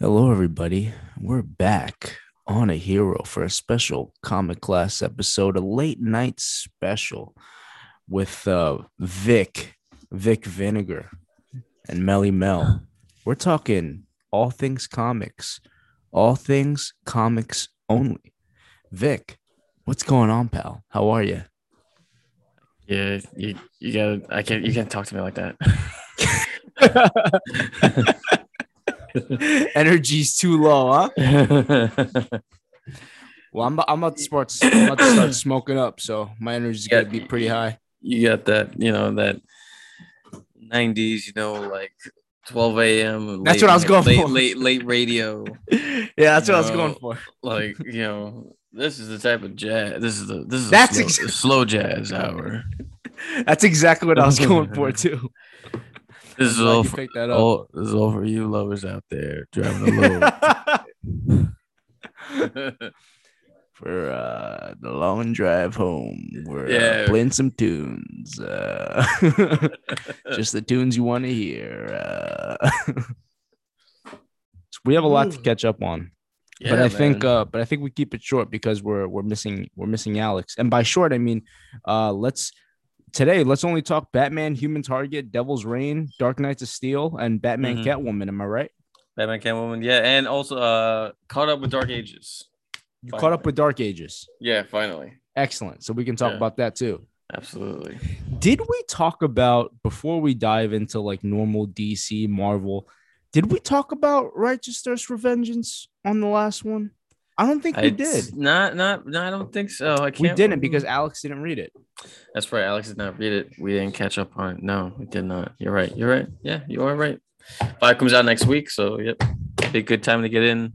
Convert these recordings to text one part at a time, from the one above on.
Hello, everybody. We're back on a hero for a special comic class episode, a late night special with uh, Vic, Vic Vinegar, and Melly Mel. We're talking all things comics, all things comics only. Vic, what's going on, pal? How are you? Yeah, you you gotta I can't you can't talk to me like that. Energy's too low, huh? Well, I'm, I'm about to start, I'm about to start smoking up, so my energy's got to be pretty high. you got that, you know, that nineties, you know, like twelve AM. That's late- what I was going late, for. Late late radio. Yeah, that's what I was going for. Like, you know, this is the type of jazz this is the this is That's slow, ex- slow jazz hour. That's exactly what I was going for too. This is all for, all this is all for you lovers out there driving alone. for uh, the long drive home, we're Yeah. uh, playing some tunes. Uh, just the tunes you want to hear. Uh, so we have a lot to catch up on. but Yeah, I think man. uh but I think we keep it short because we're we're missing we're missing Alex. And by short I mean uh let's today let's only talk Batman, Human Target, Devil's Reign, Dark Knights of Steel, and Batman Mhm. Catwoman. Am I right? Batman Catwoman, yeah, and also uh caught up with Dark Ages. You caught up with Dark Ages. Yeah, finally. Excellent. So we can talk Yeah. about that too. Absolutely. Did we talk about before we dive into like normal DC Marvel? Did we talk about Righteous Thirst for Vengeance on the last one? I don't think we did. Not, not, no, I don't think so. I can't. We didn't because Alex didn't read it. that's right. Alex did not read it. We didn't catch up on it. No, we did not. You're right. You're right. Yeah, you are right. Five comes out next week, so yep, be a good time to get in,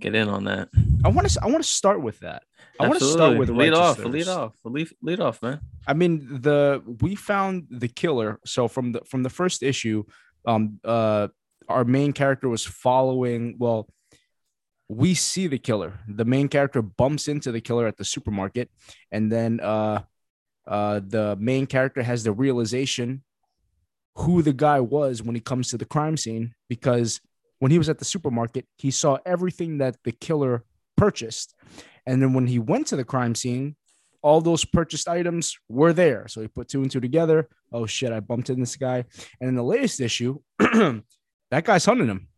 get in on that. I want to I want to start with that. I want to start with lead off, lead off, lead, lead off, man. I mean, the we found the killer. So from the from the first issue, um, uh, our main character was following. Well, we see the killer. The main character bumps into the killer at the supermarket, and then uh, uh, the main character has the realization who the guy was when he comes to the crime scene because when he was at the supermarket, he saw everything that the killer purchased, and then when he went to the crime scene, all those purchased items were there. So he put two and two together. Oh shit, I bumped into this guy. And in the latest issue, that guy's hunting him.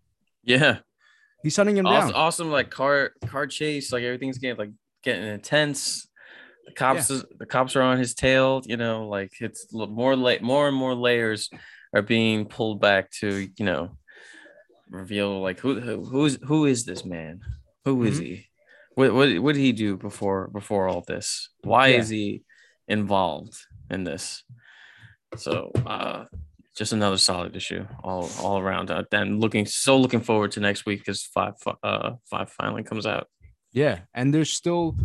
Yeah, He's hunting him awesome, down. awesome. Like car, car chase. Like everything's getting like getting intense. The cops, is, the cops are on his tail. You know, like it's more like more and more layers are being pulled back to you know reveal like who who who's who is this man? Who is Mhm. he? What what what did he do before before all this? Why Yeah. is he involved in this? So uh just another solid issue all all around. Uh, then looking so looking forward to next week because five uh five finally comes out. Yeah. And there's still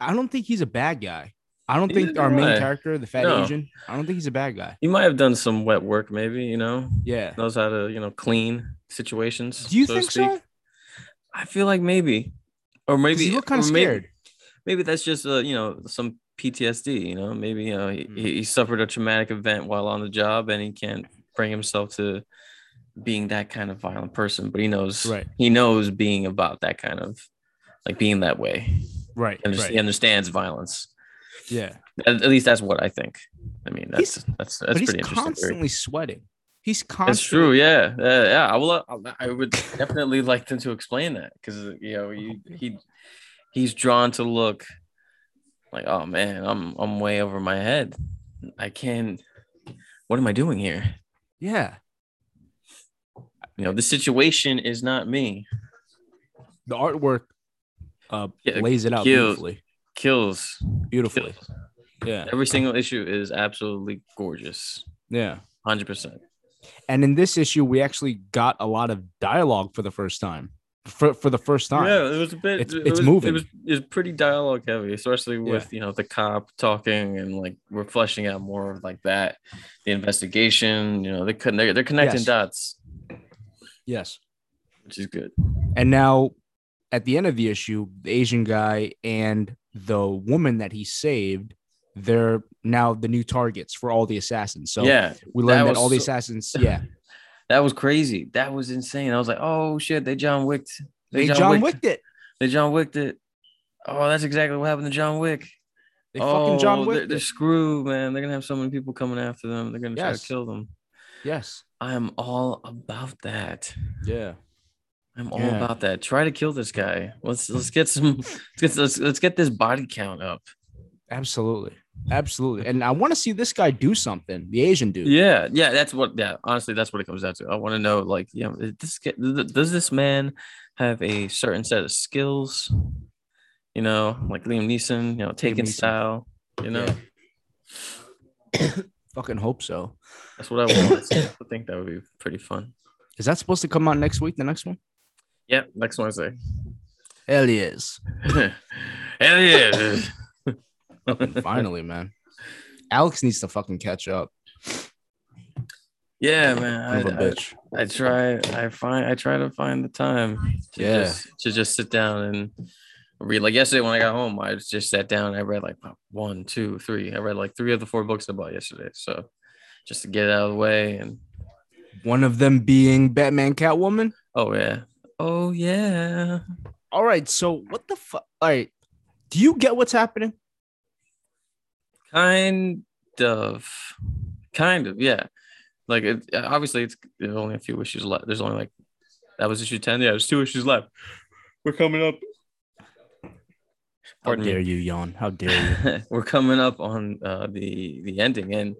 I don't think he's a bad guy. I don't think Neither our do main I. character, the fat No. Asian, I don't think he's a bad guy. He might have done some wet work, maybe you know Yeah. knows how to you know clean situations. Do you so to think speak. so? I feel like maybe, or maybe he looked kind of scared. maybe that's just uh, you know some PTSD. You know, maybe you know he, Mm. he he suffered a traumatic event while on the job, and he can't bring himself to being that kind of violent person. But he knows, Right. He knows being about that kind of like being that way. Right. He, under- right. he understands violence. Yeah. At, at least that's what I think. I mean, that's He's- that's that's but he's pretty interesting. theory. constantly sweating. He's That's constantly true. Yeah, yeah, yeah. I will. uh, I would definitely like them to explain that because you know he, he he's drawn to look like, oh man, I'm I'm way over my head. I can't. What am I doing here? Yeah. You know, the situation is not me. The artwork uh Yeah, lays it out cute. beautifully. Kills. Beautifully. kills. Yeah. Every single issue is absolutely gorgeous. Yeah. Hundred percent. And in this issue, we actually got a lot of dialogue for the first time. For for the first time. Yeah, it was a bit. It's- it it's was, moving. It was, it was pretty dialogue heavy, especially with you know the cop talking and like we're fleshing out more of like that, the investigation. You know, they couldn't. They're, they're connecting Yes. dots, Yes. which is good. And now at the end of the issue, the Asian guy and the woman that he saved, they're now the new targets for all the assassins. So yeah, we learned that that, all the assassins, yeah. That was crazy. That was insane. I was like, oh shit, they John Wicked. They John Wicked it. They John Wicked it. Oh, that's exactly what happened to John Wick. They oh, fucking John oh, they're, Wick. they're screwed, man. They're gonna have so many people coming after them. They're gonna try to kill them. Yes. I am all about that. Yeah. I'm all Yeah. about that. Try to kill this guy. Let's let's get some. Let's let's, let's get this body count up. Absolutely. Absolutely. And I want to see this guy do something. The Asian dude. Yeah, yeah. That's what. Yeah, honestly, that's what it comes down to. I want to know, like, yeah, is this does this man have a certain set of skills? You know, like Liam Neeson. You know, taking style. You know, Yeah. Fucking hope so. that's what I want. I think that would be pretty fun. Is that supposed to come out next week? The next one? Yeah, next Wednesday. Hell yes. Hell yeah. Finally, man. Alex needs to fucking catch up. yeah, man. Son of a I, I, bitch. I try. I find. I try to find the time to Yeah. just to just sit down and read. Like yesterday when I got home, I just sat down. And I read like one, two, three. I read like three of the four books I bought yesterday. So just to get it out of the way and One of them being Batman Catwoman. oh yeah, oh yeah. All right. So what the fuck? All right. Do you get what's happening? Kind of, kind of, yeah. Like it, obviously, it's there's only a few issues left. There's only like that was issue ten. Yeah, there's two issues left. We're coming up. How Pardon me. dare you, yawn? How dare you? we're coming up on uh, the the ending, and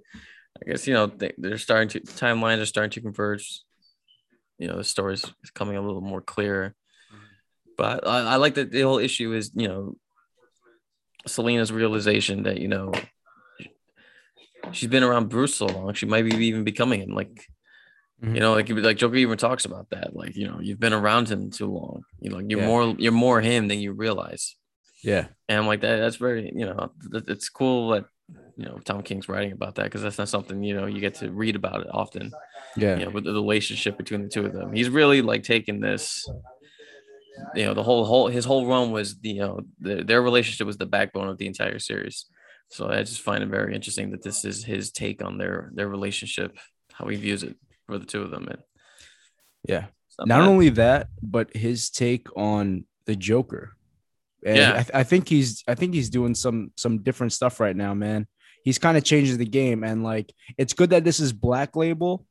I guess you know they, they're starting to timelines are starting to converge. You know, the story's is coming a little more clear. But I, I like that the whole issue is you know Selina's realization that you know she's been around Bruce so long, she might be even becoming him. Like Mhm. you know, like like Joker even talks about that. Like you know, you've been around him too long. You know, you're Yeah. more you're more him than you realize. Yeah. And I'm like that. That's very, you know, it's cool that you know Tom King's writing about that because that's not something you know you get to read about it often. Yeah. You know, with the relationship between the two of them, he's really like taking this. You know, the whole whole his whole run was you know the, their relationship was the backbone of the entire series. So I just find it very interesting that this is his take on their their relationship, how he views it for the two of them. And Yeah. not only that, but his take on the Joker. And Yeah. I, th- I think he's I think he's doing some some different stuff right now, man. He's kind of changing the game, and like it's good that this is Black Label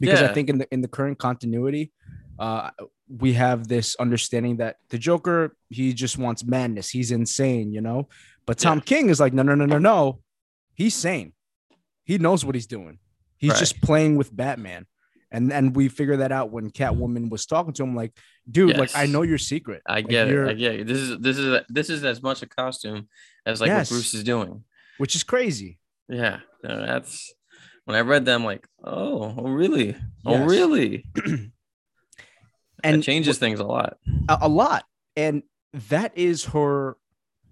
because I think in the in the current continuity, uh, we have this understanding that the Joker he just wants madness. He's insane, you know. But Tom King is like, no, no, no, no, no. He's sane. He knows what he's doing. He's Right. just playing with Batman. And and we figured that out when Catwoman was talking to him, like, dude, like I know your secret. I Like, get it. I get it. This is this is this is as much a costume as like Yes. what Bruce is doing. which is crazy. Yeah, no, that's when I read them. Like, oh, oh really? Oh, Yes. really? And it changes things a lot. a, a lot. And that is her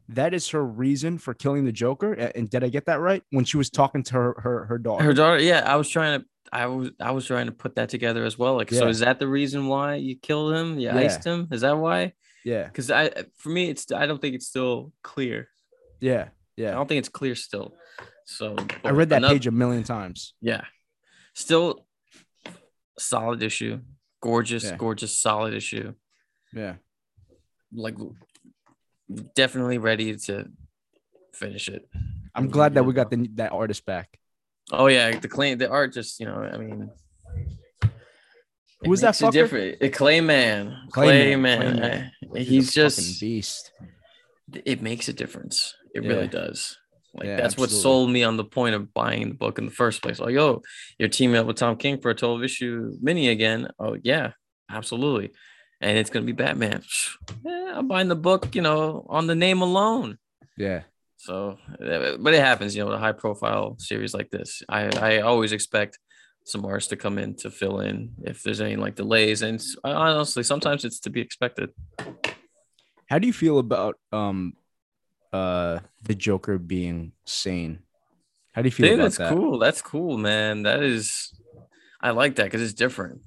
that is her reason for killing the Joker. And did I get that right? When she was talking to her her, her daughter. Her daughter. Yeah, I was trying to. I was I was trying to put that together as well. Like, so is that the reason why you killed him? You Yeah. iced him? Is that why? yeah, Because I, for me, it's I don't think it's still clear. yeah, Yeah. I don't think it's clear still. So I read that another- page a million times. Yeah. Still solid issue. Gorgeous, Yeah. gorgeous, solid issue. Yeah. Like definitely ready to finish it. I'm glad that we got the, that artist back. Oh yeah, the claim the art just, you know, I mean it Who was that fucker? different. Clay Mann, Clayman. Clay Mann. uh, He's a just beast. it makes a difference. It Yeah. really does. Like Yeah, that's what sold me on the point of buying the book in the first place. Like, oh, you're teaming up with Tom King for a 12 issue mini again. Oh, yeah, absolutely. And it's gonna be Batman. Yeah, I'm buying the book, you know, on the name alone. Yeah. So, uh, but it happens, you know, with a high profile series like this. I I always expect some artists to come in to fill in if there's any like delays. And honestly, sometimes it's to be expected. How do you feel about um uh the Joker being sane? How do you feel about that's that? cool. That's cool, man. That is, I like that because it's different.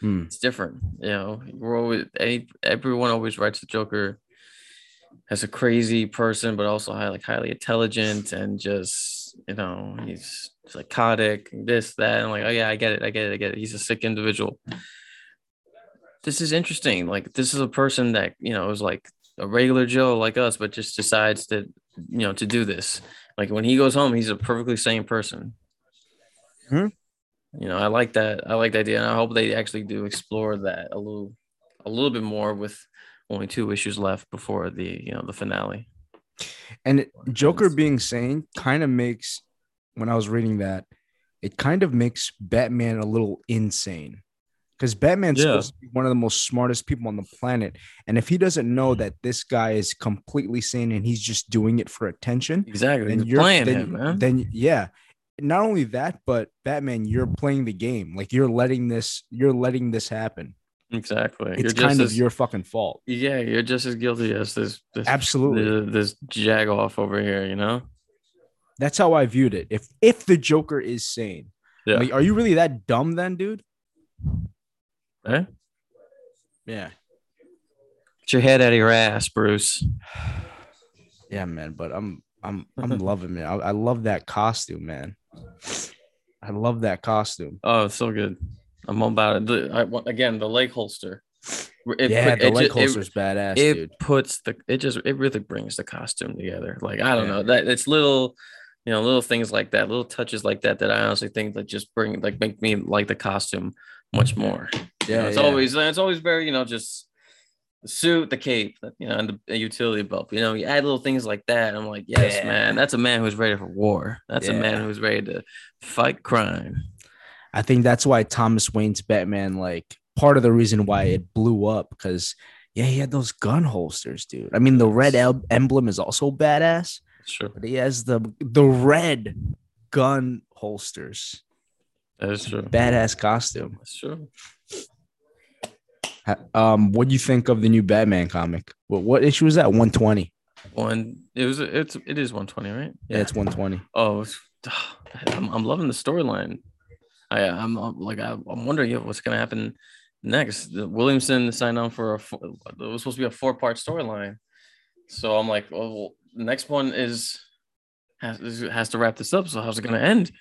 Hmm. It's different. You know, we're always any everyone always writes the Joker as a crazy person, but also high, like highly intelligent and just you know he's psychotic, this that. And like, oh yeah, I get it, I get it, I get it. He's a sick individual. This is interesting. Like this is a person that you know is like a regular Joe like us, but just decides to you know to do this. Like when he goes home, he's a perfectly sane person. Hmm. You know, I like that. I like that idea, and I hope they actually do explore that a little, a little bit more with only two issues left before the you know the finale. And Joker being sane kind of makes when I was reading that, it kind of makes Batman a little insane. Because Batman's Yeah. supposed to be one of the most smartest people on the planet. And if he doesn't know that this guy is completely sane and he's just doing it for attention, Exactly. then He's you're playing then, him, man. then yeah. Not only that, but Batman, you're playing the game. Like you're letting this, you're letting this happen. exactly. It's you're kind of as, your fucking fault. yeah, you're just as guilty as this. this Absolutely. This, this jag off over here, you know. That's how I viewed it. If if the Joker is sane, Yeah. like, are you really that dumb then, dude? Eh? Yeah. Get your head out of your ass, Bruce. Yeah, man. But I'm I'm I'm loving it. I, I love that costume, man. I love that costume. Oh, it's so good. I'm all about it. The, I, again, the leg holster. It yeah, put- the leg ju- it- badass, it dude. puts the it just it really brings the costume together like i don't Yeah. know that it's little you know little things like that little touches like that that i honestly think that just bring like make me like the costume much more You know, Yeah, it's yeah. always it's always very you know just the suit the cape you know and the, utility belt you know you add little things like that i'm like yes Yeah. man that's a man who's ready for war that's a man who's ready to fight crime I think that's why Thomas Wayne's Batman, like part of the reason why it blew up, because yeah, he had those gun holsters, dude. I mean, the red el- emblem is also badass, sure but he has the the red gun holsters. that is true Badass costume. that's true Um, what do you think of the new Batman comic? What what issue is that? One twenty. one it was it's it is 120 right Yeah, it's one twenty. Oh, it's- I'm, I'm loving the storyline. I I'm, I'm like I, I'm wondering what's gonna happen next. Williamson signed on for a four, it was supposed to be a four part storyline, so I'm like, oh, well, the next one is has has to wrap this up. So how's it gonna end?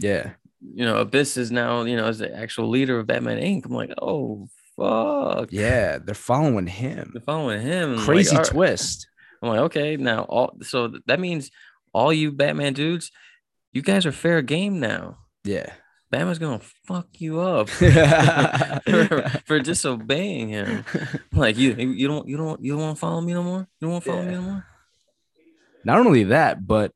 Yeah. You know, Abyss is now you know as the actual leader of Batman Inc. I'm like, oh fuck, Yeah, they're following him. they're following him. Crazy all- twist. I'm like, okay, now all so that means all you Batman dudes, you guys are fair game now. Yeah. Batman's gonna fuck you up for, for disobeying him. Like you, you don't, you don't, you don't want to follow me no more. You don't want to follow me no more. Not only that, but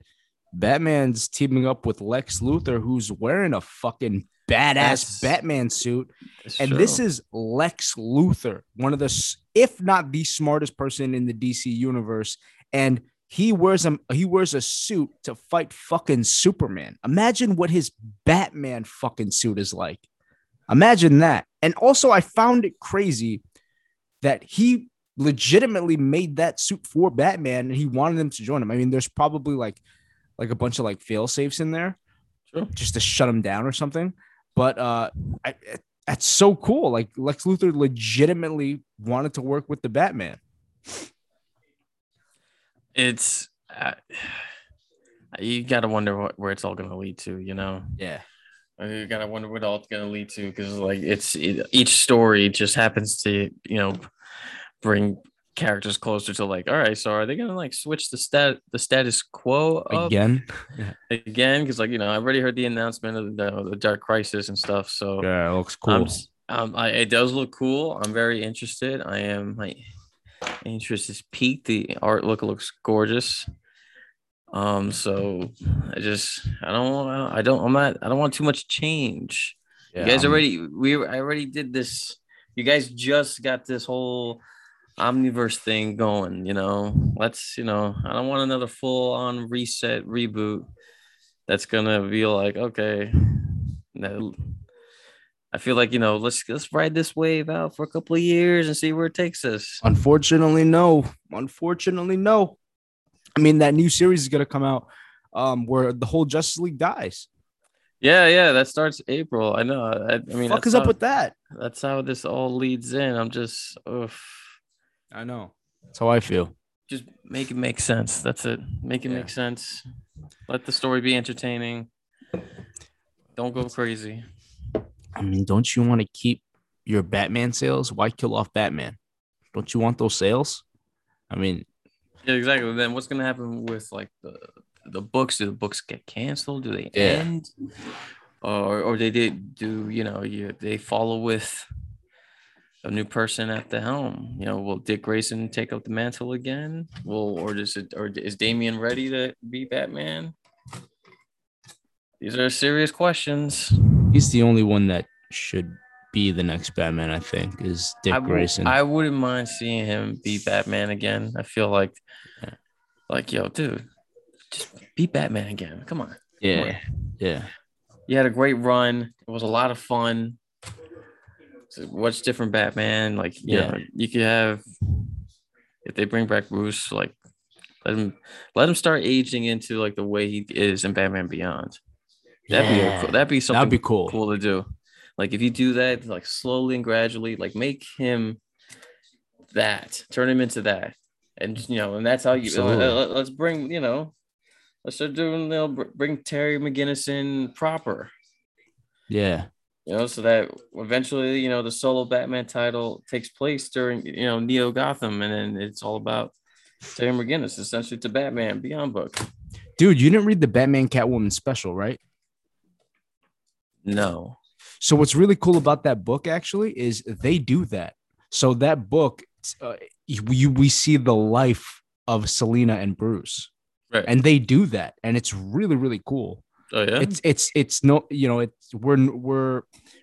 Batman's teaming up with Lex Luthor, who's wearing a fucking badass That's- Batman suit. And true. this is Lex Luthor, one of the, if not the smartest person in the DC universe. And he wears a he wears a suit to fight fucking Superman. Imagine what his Batman fucking suit is like. Imagine that. And also, I found it crazy that he legitimately made that suit for Batman and he wanted them to join him. I mean, there's probably like like a bunch of like fail safes in there True. just to shut him down or something. But uh I, that's so cool. Like Lex Luthor legitimately wanted to work with the Batman. it's uh, you gotta wonder what, where it's all gonna lead to. You know, Yeah. you gotta wonder what all it's gonna lead to because like it's it, each story just happens to you know bring characters closer to like all right so are they gonna like switch the stat the status quo up Again. again because like you know I've already heard the announcement of the, the dark crisis and stuff so Yeah, it looks cool. um, I, it does look cool. I'm very interested. I am. My interest is piqued. The art look looks gorgeous. Um, so I just I don't want I don't I'm not I don't want too much change. Yeah, you guys I'm- already we I already did this. You guys just got this whole omniverse thing going. You know, let's you know I don't want another full on reset reboot. That's gonna be like okay. no, I feel like you know, let's let's ride this wave out for a couple of years and see where it takes us. Unfortunately, no. Unfortunately, no. I mean, that new series is gonna come out um where the whole Justice League dies. Yeah, yeah, that starts April. I know. I, I mean, fuck that's is up with that? That's how this all leads in. I'm just, oof. I know. That's how I feel. just make it make sense. That's it. Make it Yeah. make sense. Let the story be entertaining. Don't go crazy. I mean, don't you want to keep your Batman sales? Why kill off Batman? Don't you want those sales? I mean, Yeah, exactly. Then what's gonna happen with like the the books? Do the books get canceled? Do they Yeah. end? Or or they did do you know you they follow with a new person at the helm? You know, will Dick Grayson take up the mantle again? Will or does it or is Damian ready to be Batman? These are serious questions. he's the only one that should be the next Batman. I think is Dick I, wou- Grayson. I wouldn't mind seeing him be Batman again. I feel like, Yeah. like yo, dude, just be Batman again. Come on. yeah, yeah, You had a great run. It was a lot of fun. What's different, Batman? Like, you Yeah. know, you could have if they bring back Bruce, like let him let him start aging into like the way he is in Batman Beyond. That'd be Yeah. a, cool- that'd be something That'd be cool. cool to do. Like if you do that, like slowly and gradually, like make him that, turn him into that, and you know, and that's how you. Let- let's bring, you know, let's start doing. They'll bring Terry McGinnis in proper. Yeah, You know, so that eventually, you know, the solo Batman title takes place during, you know, Neo Gotham, and then it's all about Terry McGinnis, essentially to Batman Beyond book. dude, you didn't read the Batman Catwoman special, right? No. So what's really cool about that book actually is they do that. So that book, uh, you, we see the life of Selina and Bruce, Right. and they do that, and it's really really cool. Oh yeah. It's it's it's no, you know, it's we're we're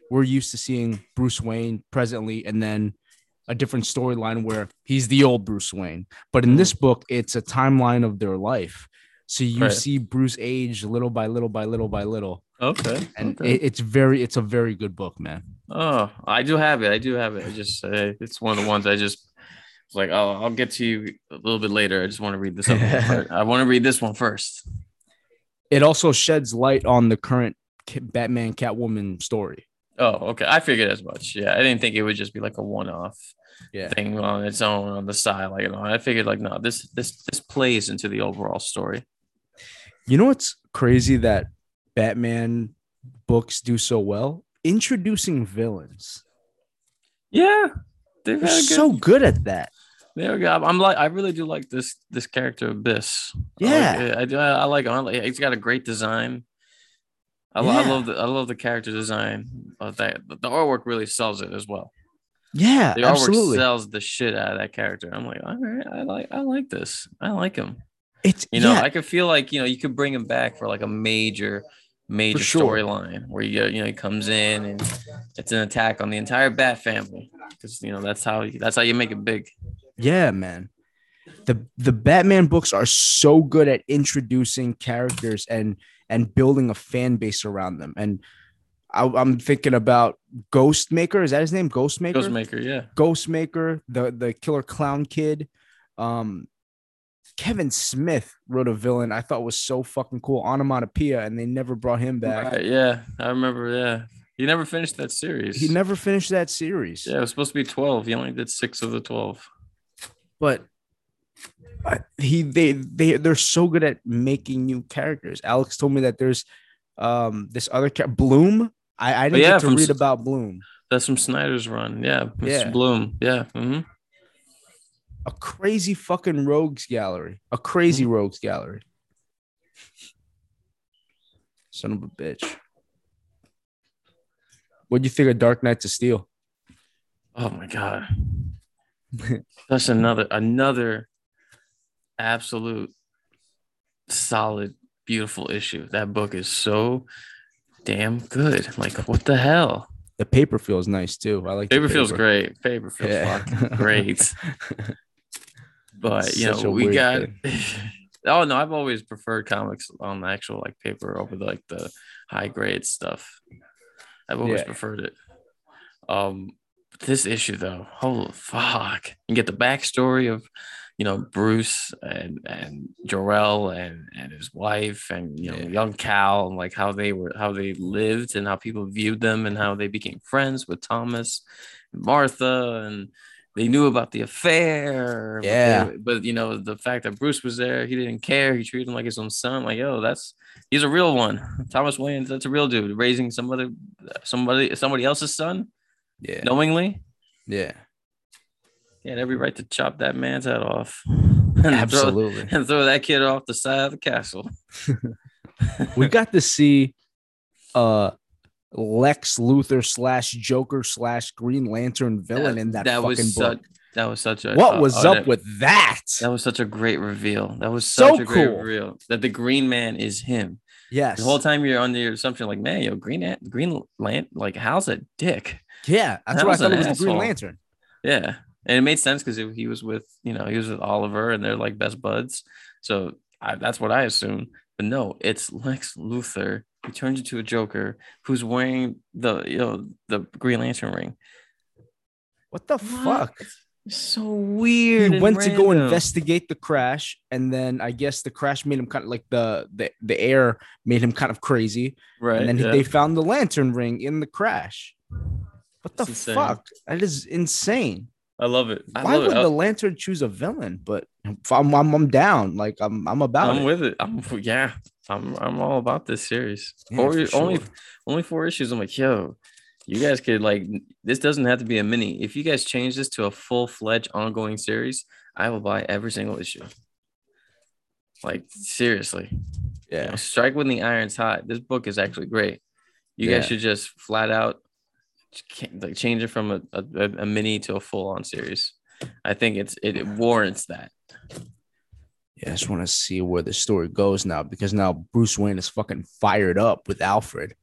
we're used to seeing Bruce Wayne presently, and then a different storyline where he's the old Bruce Wayne. But in this book, it's a timeline of their life. So you Right. see Bruce age little by little by little by little, okay. and okay. it, it's very it's a very good book, man. Oh, I do have it. I do have it. I just uh, it's one of the ones I just was like, oh, I'll get to you a little bit later. I just want to read this. I want to read this one first. It also sheds light on the current Batman Catwoman story. Oh, okay. I figured as much. Yeah, I didn't think it would just be like a one-off Yeah. thing on its own on the side. Like, you know, I figured like, no, this this this plays into the overall story. You know what's crazy that Batman books do so well? Introducing villains. Yeah, They're good, so good at that. There we go. I'm like, I really do like this this character Abyss. I like Yeah. I do. I, I like him. I like, he's got a great design. I, lo- I love the I love the character design. Of that the artwork really sells it as well. Yeah, The artwork absolutely. sells the shit out of that character. I'm like, all right, I like I like this. I like him. It's You know, yeah, I could feel like you know you could bring him back for like a major major sure. storyline where you you know he comes in and it's an attack on the entire Bat family because you know that's how that's how you make it big. Yeah, man. The the Batman books are so good at introducing characters and and building a fan base around them. And I, I'm thinking about Ghostmaker. Is that his name? Ghostmaker. Ghostmaker, yeah. Ghostmaker, the the killer clown kid. Um, Kevin Smith wrote a villain I thought was so fucking cool, Onomatopoeia, and they never brought him back. Right, yeah, I remember. Yeah, he never finished that series. He never finished that series. Yeah, it was supposed to be twelve. He only did six of the twelve. But he they they they're so good at making new characters. Alex told me that there's um this other Bloom. I, I didn't yeah, get to read S- about Bloom. That's from Snyder's run. Yeah, Mr. Yeah. Bloom. Yeah. hmm A crazy fucking rogues gallery. A crazy rogues gallery. Son of a bitch. What do you think of Dark Knights of Steel? Oh my god. That's another another absolute solid, beautiful issue. That book is so damn good. Like, what the hell? The paper feels nice too. I like the Paper feels great. Paper feels Yeah. great. But you know, we got. oh no, I've always preferred comics on the actual like paper over the, like the high grade stuff. I've always Yeah. preferred it. Um, this issue though, holy fuck! You get the backstory of, you know, Bruce and and Jor-El and and his wife and you know Yeah. young Kal and like how they were how they lived and how people viewed them and how they became friends with Thomas, and Martha and they knew about the affair. but Yeah. they- but, you know the fact that Bruce was there, he didn't care. He treated him like his own son. Like, yo, that's he's a real one. Thomas Wayne, that's a real dude raising some other somebody somebody else's son Yeah. knowingly. Yeah. He had every right to chop that man's head off. and throw- Absolutely. and throw that kid off the side of the castle. we got to see uh Lex Luthor slash Joker slash Green Lantern villain in that, fucking was book. such that was such a what uh, was uh, up that- with that? That was such a great reveal. That was So a great cool. reveal that the Green Man is him. yes. The whole time you're under your assumption, like, man, yo, Green Green Lant, like, how's a dick? Yeah, that's That what I thought it was the Green. Lantern. Yeah, and it made sense because he was with, you know, he was with Oliver, and they're like best buds. So I, that's what I assumed. But no, it's Lex Luthor who turns into a Joker who's wearing the, you know, the Green Lantern ring. What the fuck? It's so weird. He and went to go investigate the crash, and then I guess the crash made him kind of like the the, the air made him kind of crazy. right? and then he- yeah. they found the lantern ring in the crash. What the insane. fuck? That is insane. I love it. I Why love would it. the lantern choose a villain? But I'm, I'm, I'm down. Like I'm, I'm about I'm it. with it. I'm yeah. I'm I'm all about this series. Yeah, Four- for only only four issues. I'm like, yo, you guys could like this doesn't have to be a mini. If you guys change this to a full fledged ongoing series, I will buy every single issue. Like seriously, You know, Yeah, strike when the iron's hot. This book is actually great. You Yeah. guys should just flat out like change it from a, a, a mini to a full on series. I think it's it, it warrants that. yeah. I just want to see where the story goes now because now Bruce Wayne is fucking fired up with Alfred.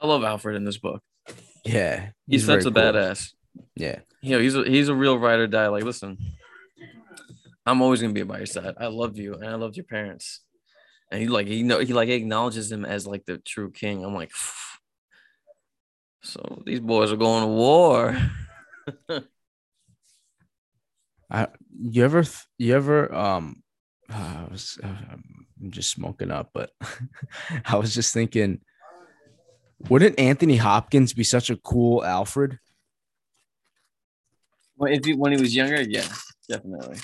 I love Alfred in this book. Yeah, He's, very such a cool. badass. Yeah, you know, he's a, he's a real ride or die. Like, listen, I'm always gonna be by your side. I love you, and I loved your parents. And he like he know he like acknowledges him as like the true king. I'm like, so these boys are going to war. I you ever you ever um I was uh, I'm just smoking up, but I was just thinking, wouldn't Anthony Hopkins be such a cool Alfred? Well, if he, when he was younger, yeah, definitely.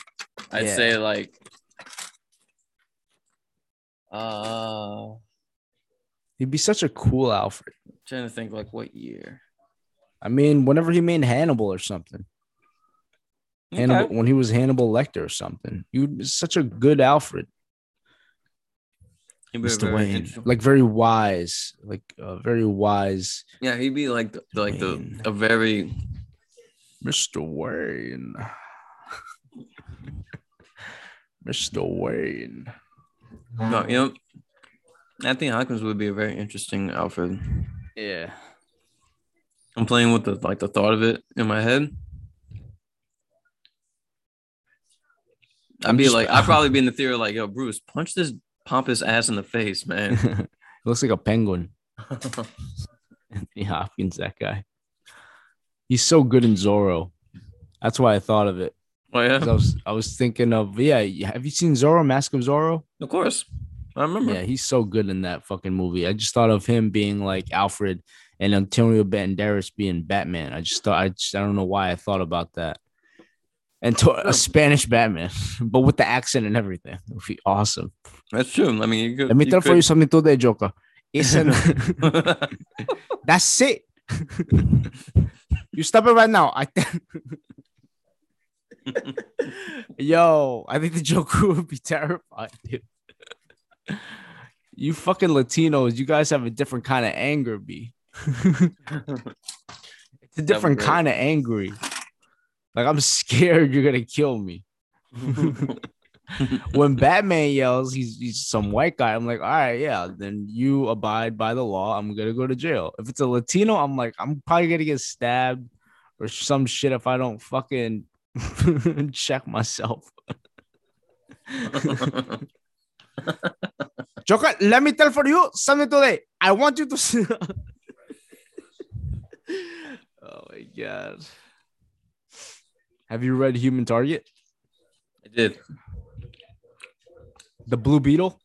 I'd Yeah. say like, uh, He'd be such a cool Alfred. Trying to think like what year. I mean, whenever he made Hannibal or something, Hannibal when he was Hannibal Lecter or something, he was such a good Alfred, Mr. Wayne, like very wise, like a very wise yeah, he'd be like the, like the a very Mr. Wayne. Mr. Wayne. no, you know. Anthony Hopkins would be a very interesting Alfred. Yeah. I'm playing with the like the thought of it in my head. I'd be like, I'd probably be in the theater like, yo, Bruce, punch this pompous ass in the face, man. he looks like a penguin. Anthony Hopkins, that guy. He's so good in Zorro. That's why I thought of it. oh yeah, 'Cause I was I was thinking of yeah. Have you seen Zorro? Mask of Zorro? of course. I remember. Yeah, he's so good in that fucking movie. I just thought of him being like Alfred and Antonio Banderas being Batman. I just thought I just I don't know why I thought about that. And to, a Spanish Batman, but with the accent and everything. It would be awesome. That's true. I mean, could. Let me tell for you something today, Joker. It's an, could- that's it. you stop it right now. I Yo, I think the Joker would be terrified, dude. You fucking Latinos, you guys have a different kind of anger, B. it's a different kind of angry. Like I'm scared you're gonna kill me. when Batman yells, he's he's some white guy. I'm like, all right, yeah, then you abide by the law. I'm gonna go to jail. If it's a Latino, I'm like, I'm probably gonna get stabbed or some shit if I don't fucking check myself. Joker, let me tell for you something today. I want you to see. oh my god. Have you read Human Target? I did. The Blue Beetle?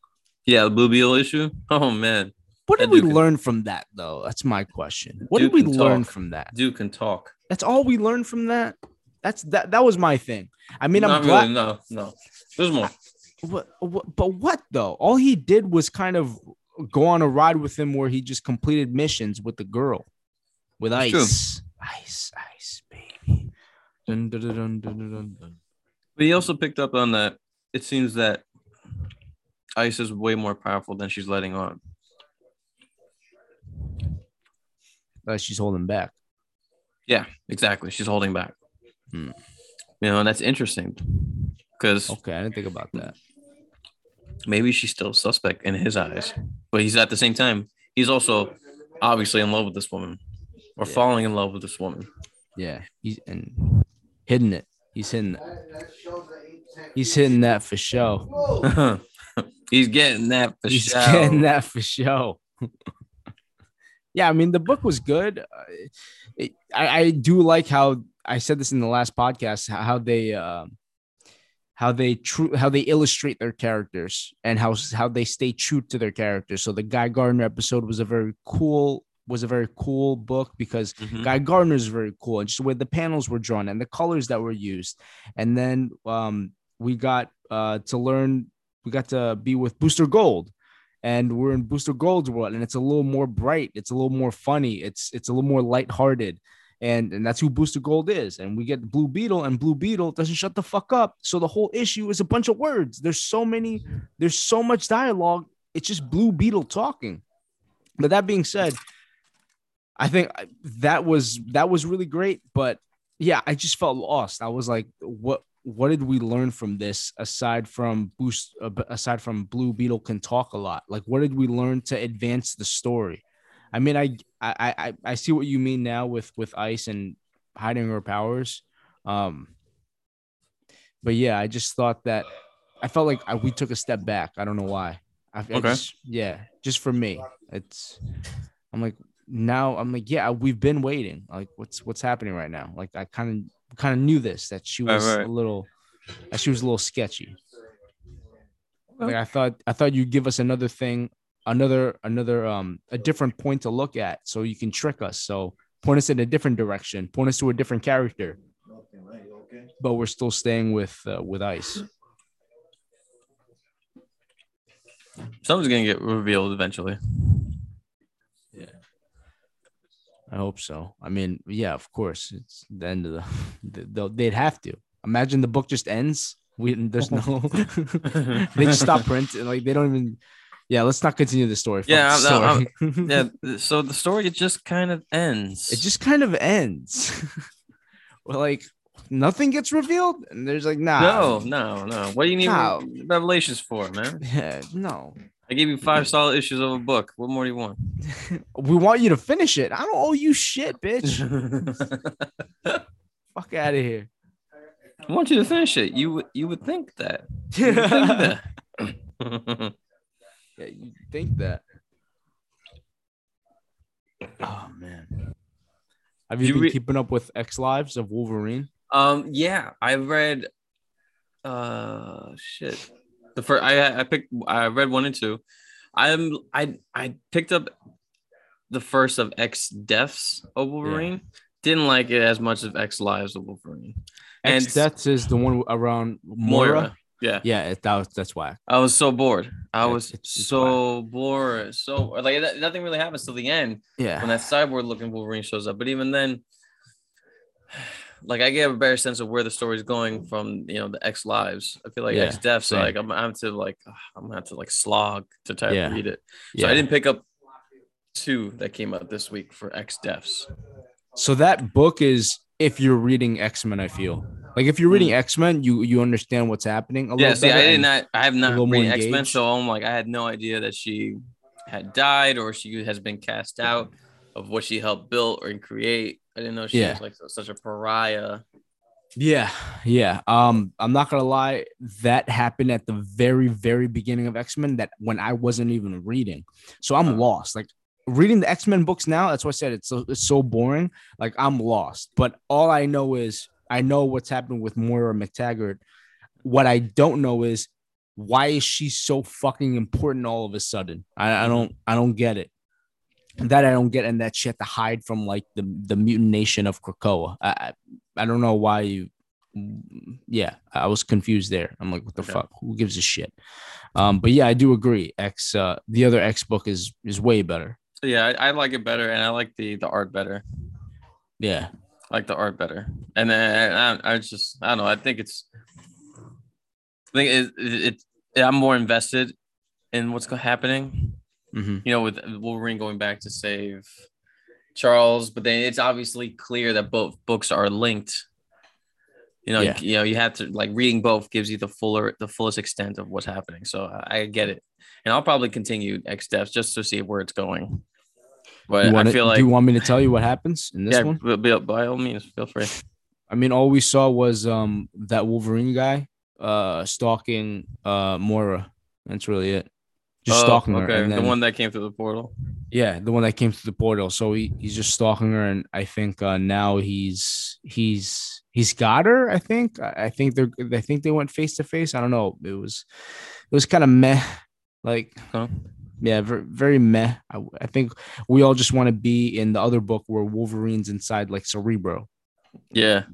Yeah, the Blue Beetle issue. Oh man, What did we can- learn from that though? That's my question. What Dude did we learn talk. from that? dude can talk. That's all we learned from that. That's that. That was my thing. I mean, I'm Not glad. really. No, no. There's more. What, what, but what though? All he did was kind of go on a ride with him where he just completed missions with the girl, with ice, true. ice, ice, baby. Dun, dun, dun, dun, dun, dun, dun. But he also picked up on that. It seems that Ice is way more powerful than she's letting on. Uh, she's holding back. Yeah, exactly. She's holding back. Hmm. You know, and that's interesting because Okay, I didn't think about that. Maybe she's still suspect in his eyes, but he's at the same time he's also obviously in love with this woman or Yeah. falling in love with this woman. Yeah, he's and hitting it. He's hitting. He's hitting that for show. he's getting that for He's sure. getting that for show. yeah, I mean the book was good. Uh, it, I, I do like how I said this in the last podcast how they uh, how they true how they illustrate their characters and how how they stay true to their characters. So the Guy Gardner episode was a very cool was a very cool book because Mhm. Guy Gardner is very cool, and just the way the panels were drawn and the colors that were used. And then um, we got uh, to learn, we got to be with Booster Gold, and we're in Booster Gold's world, and it's a little more bright, it's a little more funny, it's it's a little more lighthearted. And, and that's who Booster Gold is. And we get Blue Beetle, and Blue Beetle doesn't shut the fuck up. So the whole issue is a bunch of words. There's so many, there's so much dialogue. It's just Blue Beetle talking. But that being said, I think that was that was really great, but yeah, I just felt lost. I was like, what what did we learn from this aside from boost uh, aside from Blue Beetle can talk a lot? Like, what did we learn to advance the story? I mean, I I I, I see what you mean now with with Ice and hiding her powers. Um, but yeah, I just thought that I felt like I, we took a step back. I don't know why. I, I Okay. just, yeah, just for me, it's. I'm like now. I'm like, yeah, we've been waiting. Like, what's what's happening right now? Like, I kind of kind of knew this that she was right. a little, that she was a little sketchy. Like I thought, I thought you'd give us another thing, another another um a different point to look at, so you can trick us. So point us in a different direction, point us to a different character. But we're still staying with uh, with Ice. Something's gonna get revealed eventually. Yeah. I hope so. I mean, yeah, of course, it's the end of the. They'd have to imagine the book just ends. We there's no. they just stop printing. Like they don't even. Yeah, let's not continue the story. Yeah, I'm- I'm- yeah. So the story it just kind of ends. it just kind of ends. well, like nothing gets revealed, and there's like nah. no, no, no. What do you need No. revelations for, man? Yeah, no. I gave you five solid issues of a book. What more do you want? We want you to finish it. I don't owe you shit, bitch. Fuck out of here. I want you to finish it. You would you would think that. You would think yeah, that. you think that. Oh man. Have you, You been re- keeping up with X Lives of Wolverine? um, yeah, I read. Uh, shit. The first I I picked I read one and two. I'm I I picked up the first of X Deaths of Wolverine. Didn't like it as much as X Lives of Wolverine. And- X Deaths is the one around Moira. Moira. Yeah. Yeah, it, that was, that's why. I was so bored. I Yeah, was it's- it's so bored. So like that- nothing really happens till the end Yeah. when that cyborg looking Wolverine shows up. But even then, like I get a better sense of where the story's going from you know the X lives. I feel like Yeah, X deaths. same. Like I'm, I'm to like I'm gonna have to like slog to try Yeah. to read it. So yeah. I didn't pick up two that came out this week for X deaths. So that book is if you're reading X Men, I feel like if you're reading X Men, you you understand what's happening. A. Yeah, see, I did not. I have not read X Men, so I'm like, I had no idea that she had died or she has been cast out of what she helped build or create. I didn't know she Yeah. was like such a pariah. Yeah, yeah. Um, I'm not gonna lie, that happened at the very, very beginning of X Men. That when I wasn't even reading, so I'm lost. Like reading the X Men books now. That's why I said it's so it's so boring. Like I'm lost. But all I know is I know what's happening with Moira McTaggart. What I don't know is why is she so fucking important all of a sudden? I, I don't I don't get it. That I don't get, and that she had to hide from like the the mutant nation of Krakoa. I I, don't know why you yeah, I was confused there. I'm like, what the Okay. fuck? Who gives a shit? Um, but yeah, I do agree. X, uh, the other X book is is way better. Yeah, I, I like it better, and I like the the art better. Yeah, I like the art better, and then I, I just I don't know. I think it's I think it, it, it I'm more invested in what's happening. hmm You know, with Wolverine going back to save Charles, but then it's obviously clear that both books are linked. You know, Yeah. you know, you have to like reading both gives you the fuller, the fullest extent of what's happening. So I, I get it, and I'll probably continue X Deaths just to see where it's going. But I feel like do you want me to tell you what happens in this yeah, one? b- b- by all means, feel free. I mean, all we saw was um that Wolverine guy uh stalking uh Moira. That's really it. Just Oh, stalking her. Okay, And the one that came through the portal. yeah, the one that came through the portal. So he, he's just stalking her, and I think uh now he's he's he's got her. I think I I think they're I think they went face to face. I don't know. It was it was kind of meh. Like Huh? Yeah, very, very meh. I, I think we all just want to be in the other book where Wolverine's inside like Cerebro. Yeah,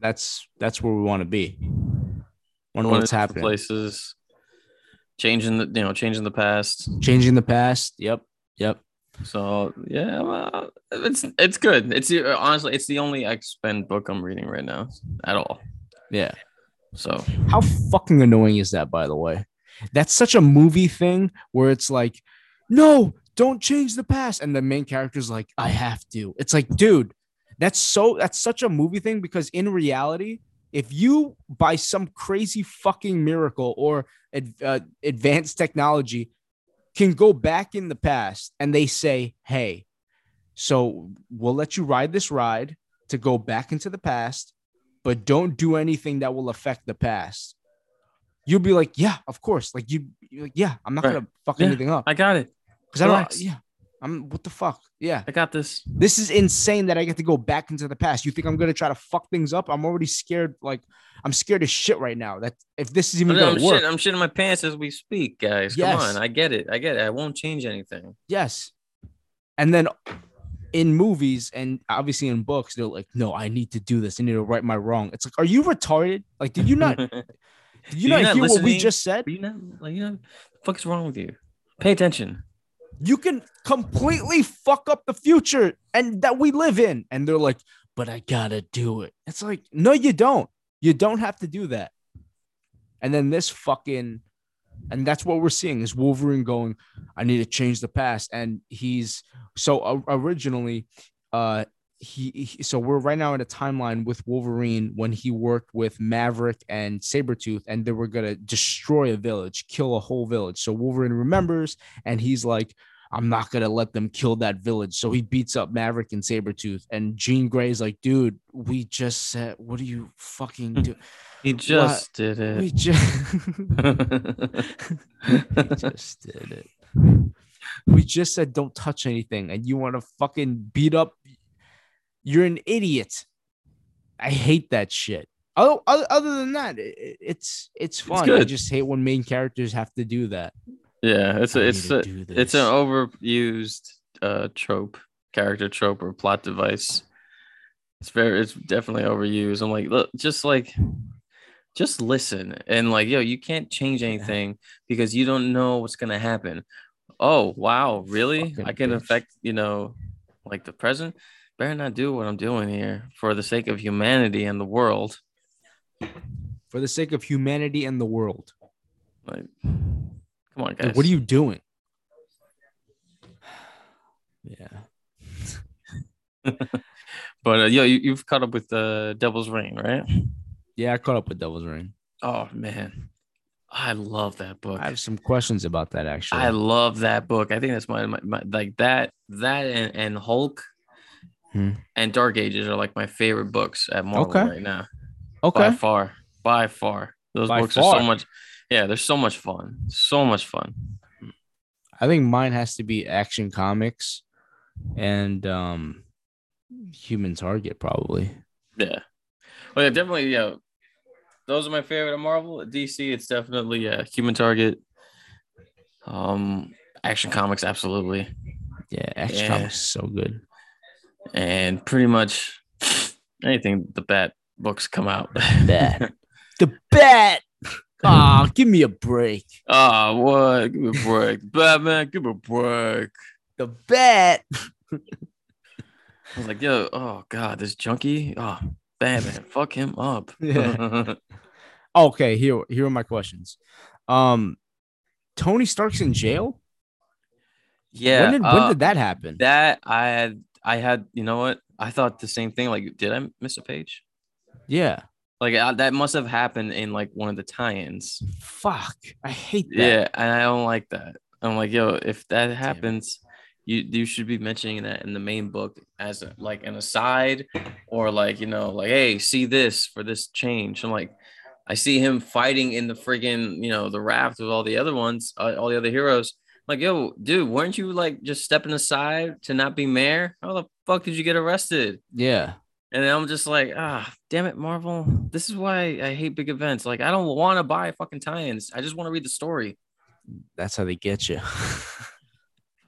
That's that's where we want to be. Wonder what's happening. Places, changing the you know changing the past. Changing the past. Yep. Yep. So yeah, well, uh, it's it's good. It's honestly it's the only X Men book I'm reading right now at all. Yeah. So How fucking annoying is that, by the way? That's such a movie thing where it's like, no, don't change the past. And the main character's like, I have to. It's like, dude, that's so that's such a movie thing because in reality, if you by some crazy fucking miracle or uh, advanced technology can go back in the past and they say, hey, so we'll let you ride this ride to go back into the past, but don't do anything that will affect the past. You'll be like, yeah, of course. Like you, you're like, yeah, I'm not Right. gonna fuck Yeah. anything up I got it. because I don't. Yeah. I'm What the fuck? Yeah, I got this. this is insane that I get to go back into the past. You think I'm gonna try to fuck things up? I'm already scared. Like I'm scared as shit right now. That if this is even No, I'm, gonna work, shit, I'm shitting my pants as we speak, guys. Come Yes. on, I get it. I get it. I won't change anything. yes. And then in movies and obviously in books, they're like, no, I need to do this. I need to right my wrong. It's like, are you retarded? Like, did you not? Did you You're not, hear what we just said? Are you not like you know, the fuck is wrong with you? Pay attention. you can completely fuck up the future and that we live in. And they're like, but I gotta do it. It's like, no, you don't. You don't have to do that. And then this fucking, and that's what we're seeing is Wolverine going, I need to change the past. And he's so uh, originally, uh, he, he so we're right now in a timeline with Wolverine when he worked with Maverick and Sabretooth and they were gonna destroy a village, kill a whole village. So Wolverine remembers and he's like, I'm not gonna let them kill that village. So he beats up Maverick and Sabretooth. And Jean Grey's like, dude, we just said, what are you fucking do? He just did we it. just we just did it. We just said don't touch anything, and you want to fucking beat up. You're an idiot. I hate that shit. Other, other, than that, it, it- it's it's fun. I just hate when main characters have to do that. yeah, it's a, it's a, it's an overused uh trope, character trope or plot device. It's very it's definitely overused. I'm like, look, just like just listen and like yo, you can't change anything because you don't know what's gonna happen. Oh wow, really? Fucking I can bitch. affect, you know, like the present. Better not do what I'm doing here for the sake of humanity and the world. for the sake of humanity and the world. Like, come on, guys. Like, what are you doing? Yeah. But uh, yo, you, you've caught up with the Devil's Reign, right? Yeah, I caught up with Devil's Reign. Oh man, I love that book. I have some questions about that actually. I love that book. I think that's my, my, my like that that and, and Hulk Hmm. and Dark Ages are like my favorite books at Marvel Okay. right now. okay. By far, by far, those By books are so much. Yeah, they're so much fun. So much fun. I think mine has to be Action Comics and um Human Target probably. Yeah. Well, yeah, definitely. Yeah, those are my favorite at Marvel. At DC, it's definitely yeah, Human Target. Um, Action Comics, absolutely, Yeah, Action Yeah. Comics is so good. And pretty much anything the Bat books come out. Bat. the bat. Oh, give me a break. oh, what? Give me a break, Batman. Give me a break. The bat. I was like, yo, oh god, this junkie. Oh, Batman, fuck him up. Yeah. Okay, here here are my questions. Um, Tony Stark's in jail. yeah. when did when uh, did that happen? that I had I had you know what I thought the same thing. Like, did I miss a page? yeah. Like I, that must have happened in like one of the tie-ins. Fuck. I hate that. Yeah, and I don't like that. I'm like, yo, if that happens, you you should be mentioning that in the main book as a, like an aside, or like you know, like, hey, see this for this change. I'm like, I see him fighting in the friggin' you know the raft with all the other ones, uh, all the other heroes. Like, yo, dude, weren't you like just stepping aside to not be mayor? How the fuck did you get arrested? Yeah. And then I'm just like, ah, damn it, Marvel. This is why I hate big events. Like, I don't want to buy fucking tie-ins. I just want to read the story. That's how they get you.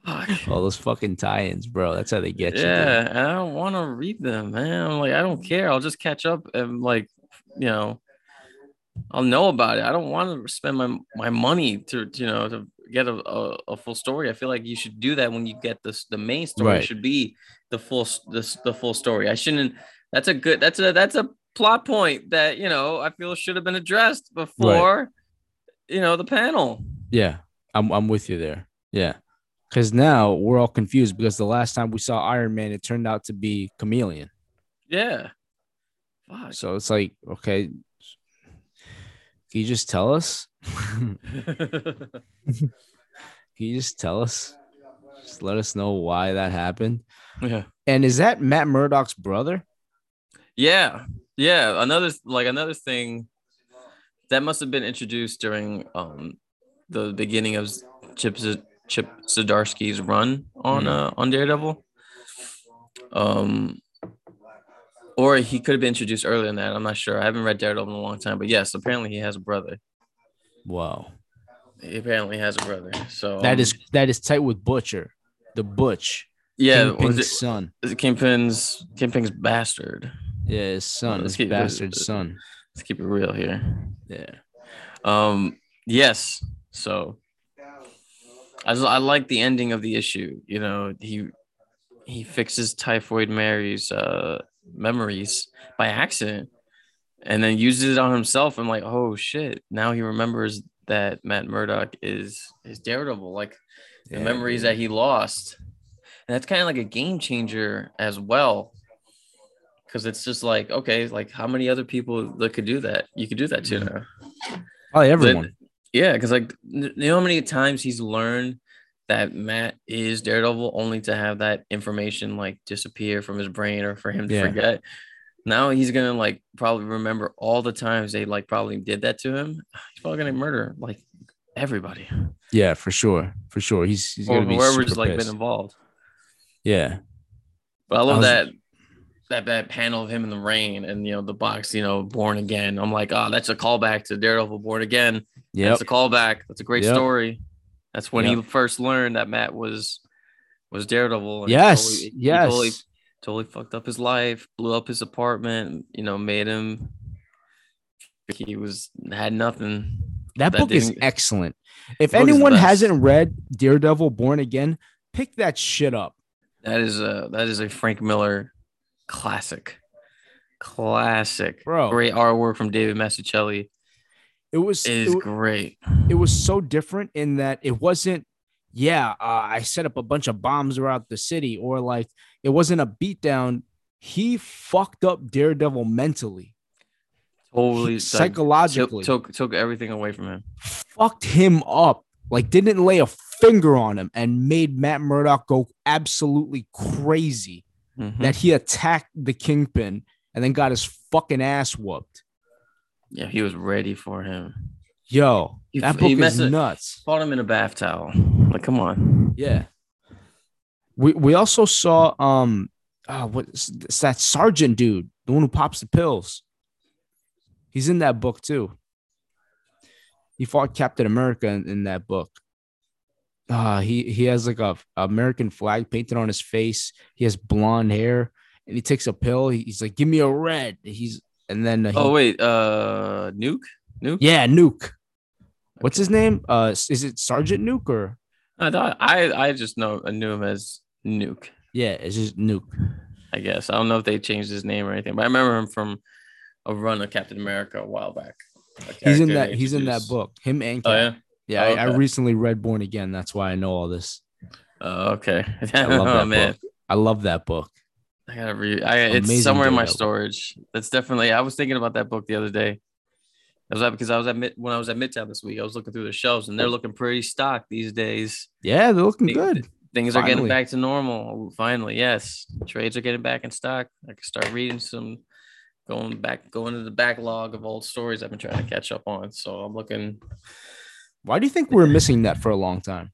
Fuck. All those fucking tie-ins, bro. That's how they get you. Yeah, I don't want to read them, man. I'm like, I don't care. I'll just catch up and like, you know, I'll know about it. I don't want to spend my my money to, you know, to get a, a, a full story. I feel like you should do that when you get this. The main story Right. should be the full the, the full story. I shouldn't. That's a good. That's a that's a plot point that you know I feel should have been addressed before, you know, the panel. Yeah, I'm I'm with you there. Yeah. Cause now we're all confused because the last time we saw Iron Man, it turned out to be Chameleon. Yeah. Fuck. So it's like, okay, can you just tell us? can you just tell us? Just let us know why that happened. yeah. And is that Matt Murdock's brother? Yeah, yeah. Another like another thing that must have been introduced during um the beginning of Chip Z- Chip Zdarsky's run on Mhm. uh on Daredevil. Um, or he could have been introduced earlier than that. I'm not sure. I haven't read Daredevil in a long time, but yes, apparently he has a brother. Wow. He apparently has a brother. So That um, is that is tight with Butcher, the Butch. yeah. Kingpin's it, son. is it Kingpin's Kingpin's bastard? Yeah, his son, Let's his keep bastard son. Let's keep it real here. Yeah. Um, yes. So I just, I like the ending of the issue. You know, he he fixes Typhoid Mary's uh memories by accident and then uses it on himself. I'm like, oh shit. Now he remembers that Matt Murdock is is Daredevil, like the Yeah, memories dude. that he lost. And that's kind of like a game changer as well. Cause it's just like, okay, like how many other people that could do that? You could do that too now. Probably But- everyone. yeah, because like you know how many times he's learned that Matt is Daredevil only to have that information like disappear from his brain or for him to Yeah. forget. Now he's gonna like probably remember all the times they like probably did that to him. He's probably gonna murder like everybody Yeah, for sure. For sure. He's he's gonna be whoever's like pissed. been involved. Yeah. But I love was- that that that panel of him in the rain and you know the box, you know, born again. I'm like, oh, that's a callback to Daredevil Born Again. Yeah, That's a callback. That's a great Yep. story. That's when Yep. he first learned that Matt was was Daredevil. and Yes. totally- yes. totally, totally fucked up his life, blew up his apartment. You know, made him. He was had nothing. that, that book is excellent. If book is the anyone hasn't read Daredevil Born Again, pick that shit up. That is a that is a Frank Miller classic. Classic. Bro. Great artwork from David Mazzucchelli. It was It it, is wa- great. it was so different in that it wasn't yeah, uh, I set up a bunch of bombs throughout the city or like it wasn't a beatdown. He fucked up Daredevil mentally, Totally He- psychologically. took, took took everything away from him. fucked him up. Like didn't lay a finger on him and made Matt Murdock go absolutely crazy Mhm. that he attacked the kingpin and then got his fucking ass whooped. Yeah, he was ready for him. Yo, He- that book is nuts. Fought him in a bath towel. Like, come on. Yeah. We we also saw um uh what is it's that sergeant dude, the one who pops the pills. He's in that book too. He fought Captain America in, in that book. Uh he he has like a American flag painted on his face. He has blonde hair and he takes a pill. He- he's like, give me a red. He's and then he- Oh wait, uh, Nuke, Nuke. yeah, Nuke. What's his name? Uh, is it Sergeant Nuke or I thought I I just know I knew him as Nuke. yeah, it's just Nuke. I guess I don't know if they changed his name or anything, but I remember him from a run of Captain America a while back. A He's in that. He's in that book. Him and Oh yeah. yeah. Oh, I, I recently read Born Again. That's why I know all this. Oh, okay. I love oh that man, book. I love that book. I gotta read. I it's somewhere in my storage. That's definitely. I was thinking about that book the other day. I was at because I was at mid when I was at Midtown this week. I was looking through the shelves and they're looking pretty stocked these days. Yeah, they're looking good. Things are getting back to normal. Finally, yes. Trades are getting back in stock. I can start reading some, going back, going to the backlog of old stories I've been trying to catch up on. So I'm looking. Why do you think we're missing that for a long time?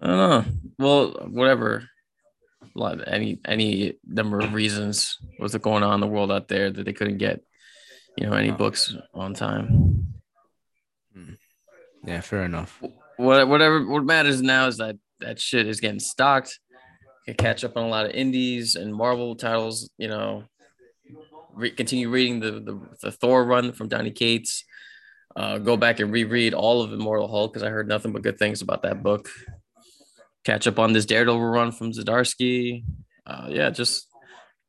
I don't know. Well, whatever. Lot any any number of reasons was it going on in the world out there that they couldn't get, you know, any books on time. Yeah, fair enough. What whatever what matters now is that that shit is getting stocked. Can catch up on a lot of indies and Marvel titles. You know, re- continue reading the, the the Thor run from Donny Cates. Uh, go back and reread all of Immortal Hulk because I heard nothing but good things about that book. Catch up on this Daredevil run from Zdarsky. Uh, yeah, just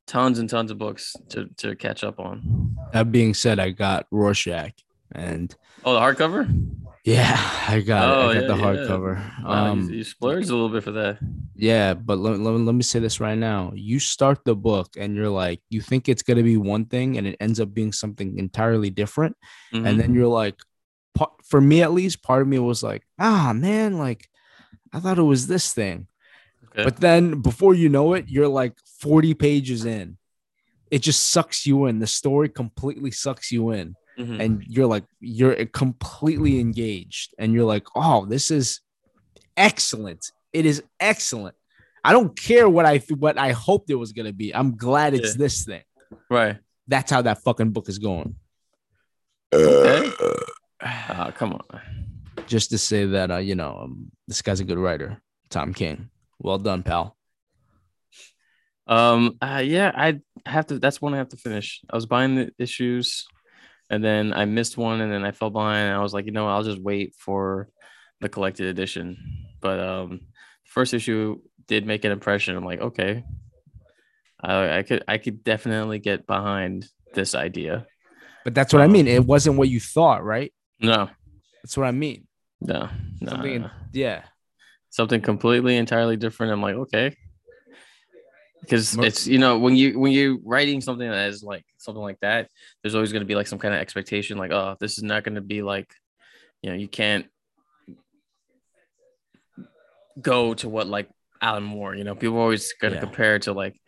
tons and tons of books to to catch up on. That being said, I got Rorschach, and Oh, the hardcover. yeah, I got Oh, it. I got yeah, the yeah. hardcover. Wow, Um, you, you splurged a little bit for that. Yeah, but let, let, let me say this right now. You start the book and you're like, you think it's going to be one thing and it ends up being something entirely different. Mhm. And then you're like, for me at least, part of me was like, ah, man, like I thought it was this thing. Okay. But then before you know it, you're like 40 pages in. It just sucks you in. The story completely sucks you in. Mhm. And you're like, you're completely engaged. And you're like, oh, this is excellent. It is excellent. I don't care what I what I hoped it was gonna be. I'm glad it's Yeah. this thing. right. That's how that fucking book is going. Okay. Ah, come on. Just to say that, uh, you know, um, this guy's a good writer, Tom King. Well done, pal. Um. Uh, yeah, I have to. That's one I have to finish. I was buying the issues, and then I missed one, and then I fell behind. And I was like, you know, I'll just wait for the collected edition. But um, first issue did make an impression. I'm like, okay, I, I could, I could definitely get behind this idea. But that's what I mean. It wasn't what you thought, right? No, That's what I mean. No, no, Something, no. yeah. something completely entirely different. I'm like, okay. Because it's you know when you when you're writing something that is like something like that, there's always going to be like some kind of expectation, like oh, this is not going to be like, you know, you can't go to what like Alan Moore. You know, people are always going to Yeah. compare to like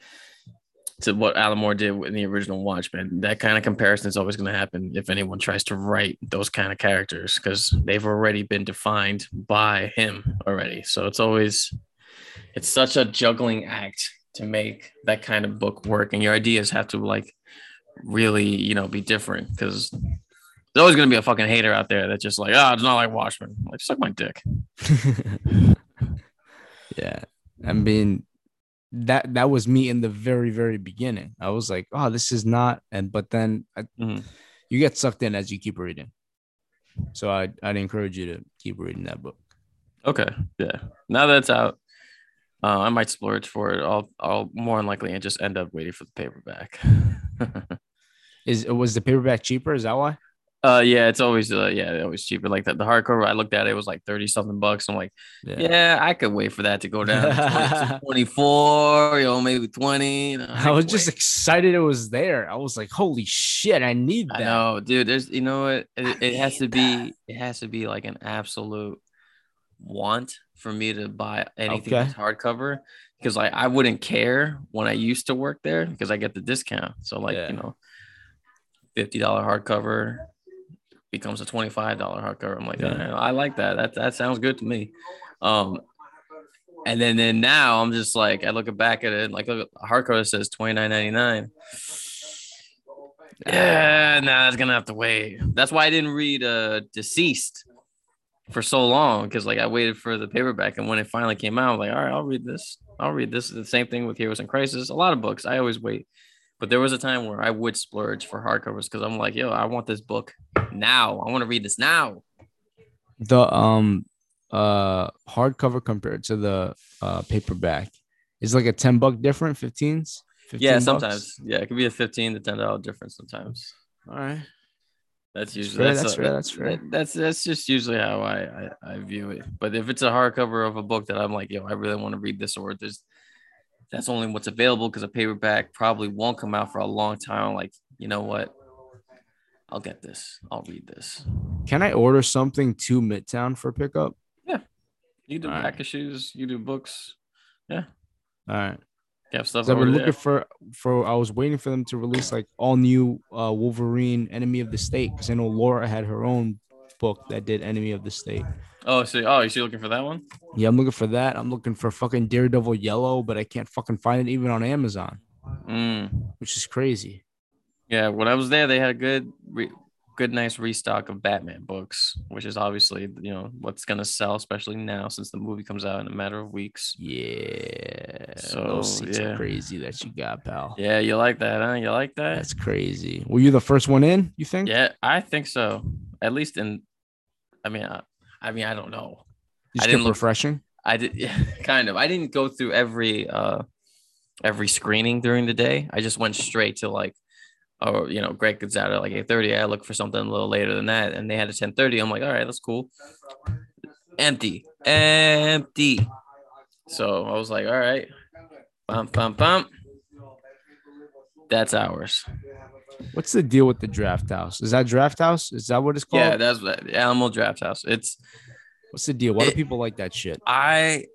to what Alan Moore did in the original Watchmen. That kind of comparison is always going to happen if anyone tries to write those kind of characters because they've already been defined by him already. So it's always it's such a juggling act to make that kind of book work, and your ideas have to like really, you know, be different because. There's always gonna be a fucking hater out there that's just like, oh, it's not like Watchmen. Like, suck my dick. yeah. I mean, that that was me in the very very beginning. I was like, oh, this is not, and but then I, Mhm. you get sucked in as you keep reading. So I I'd encourage you to keep reading that book. Okay, yeah. Now that it's out, uh, I might splurge for it. I'll, I'll more than likely and just end up waiting for the paperback. Is it was the paperback cheaper? Is that why? Uh, yeah, it's always, uh, yeah, always cheaper. Like that, the hardcover, I looked at it, it was like thirty something bucks. I'm like, yeah, I could wait for that to go down to 24, you know, maybe 20. you know, I was just wait. excited it was there. I was like, holy shit, I need I that. know, dude. There's, you know what? It, it has to be, it has to be like an absolute want for me to buy anything Okay. that's hardcover because like I wouldn't care when I used to work there because I get the discount. So like Yeah. you know, fifty dollar hardcover becomes a twenty five dollar hardcover. I'm like, Yeah. "Yeah, I like that. That that sounds good to me. Um, and then then now I'm just like I look back at it like look hardcover says twenty nine ninety nine. Yeah, nah, that's gonna have to wait. That's why I didn't read uh DCeased for so long because like I waited for the paperback, and when it finally came out, I'm like, all right, I'll read this. I'll read this. The same thing with Heroes in Crisis. A lot of books I always wait But there was a time where I would splurge for hardcovers because I'm like, yo, I want this book now. I want to read this now. The um uh hardcover compared to the uh paperback is like a 10 buck different 15s 15 yeah, bucks? sometimes. Yeah, it could be a 15 to 10 dollar difference sometimes. all right That's usually that's that's a- fair, that's fair. that- that's that's just usually how I, I I view it. But if it's a hardcover of a book that I'm like, yo, I really want to read this, or there's that's only what's available because a paperback probably won't come out for a long time. Like, you know what? I'll get this. I'll read this. can i order something to midtown for pickup Yeah. You do Alright. pack of shoes. You do books. Yeah. All right have stuff 'Cause I've over been there. looking for for I was waiting for them to release like all new uh Wolverine Enemy of the State because I know Laura had her own book that did Enemy of the State. Oh, so oh, you still looking for that one? Yeah, I'm looking for that. I'm looking for fucking Daredevil Yellow, but I can't fucking find it even on Amazon, Mm. which is crazy. Yeah, when I was there, they had a good, re- good, nice restock of Batman books, which is obviously you know what's gonna sell, especially now since the movie comes out in a matter of weeks. Yeah. So, those seats yeah. crazy that you got, pal. Yeah, you like that, huh? You like that? That's crazy. Were you the first one in? You think? Yeah, I think so. At least in, I mean, I, I mean, I don't know. You I didn't look- refreshing. I did, yeah, kind of. I didn't go through every, uh, every screening during the day. I just went straight to like, or you know, Greg gets out at like eight thirty. I look for something a little later than that, and they had a ten thirty. I'm like, all right, that's cool. Empty, empty. So I was like, all right, bum bum bum. That's ours. What's the deal with the draft house? Is that draft house? Is that what it's called? Yeah, that's what Alamo Draft House. It's What's the deal? Why do people like that shit? I